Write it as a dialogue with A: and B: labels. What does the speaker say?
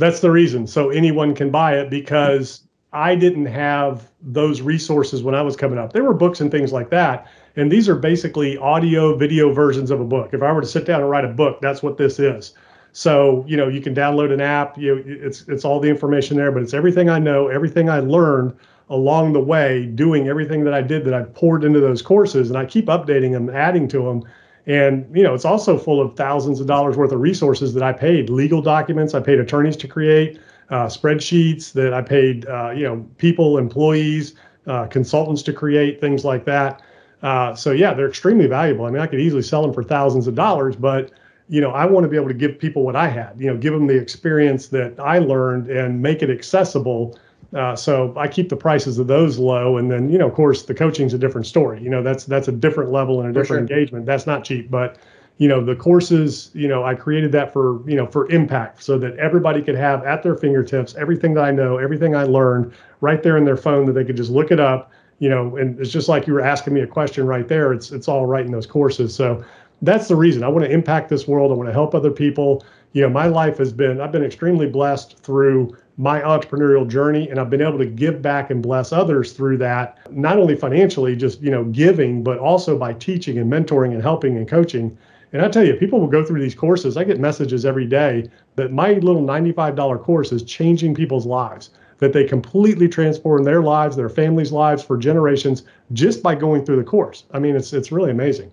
A: That's the reason. So anyone can buy it because I didn't have those resources when I was coming up. There were books and things like that. And these are basically audio, video versions of a book. If I were to sit down and write a book, that's what this is. So, you know, you can download an app, you it's it's all the information there, but it's everything I know, everything I learned along the way, doing everything that I did that I poured into those courses and I keep updating them, adding to them. And, you know, it's also full of thousands of dollars worth of resources that I paid, legal documents I paid attorneys to create, uh, spreadsheets that I paid, uh, you know, people, employees, uh, consultants to create, things like that. Uh, so yeah, they're extremely valuable. I mean, I could easily sell them for thousands of dollars, but you know, I want to be able to give people what I had. You know, give them the experience that I learned and make it accessible. Uh, so I keep the prices of those low, and then you know, of course, the coaching's a different story. You know, that's that's a different level and a different sure. engagement. That's not cheap, but you know, the courses. You know, I created that for you know for impact, so that everybody could have at their fingertips everything that I know, everything I learned, right there in their phone that they could just look it up you know, and it's just like you were asking me a question right there. It's it's all right in those courses. So that's the reason I want to impact this world. I want to help other people. You know, my life has been I've been extremely blessed through my entrepreneurial journey and I've been able to give back and bless others through that, not only financially, just, you know, giving, but also by teaching and mentoring and helping and coaching. And I tell you, people will go through these courses. I get messages every day that my little $95 course is changing people's lives that they completely transform their lives, their families' lives for generations just by going through the course. I mean, it's it's really amazing.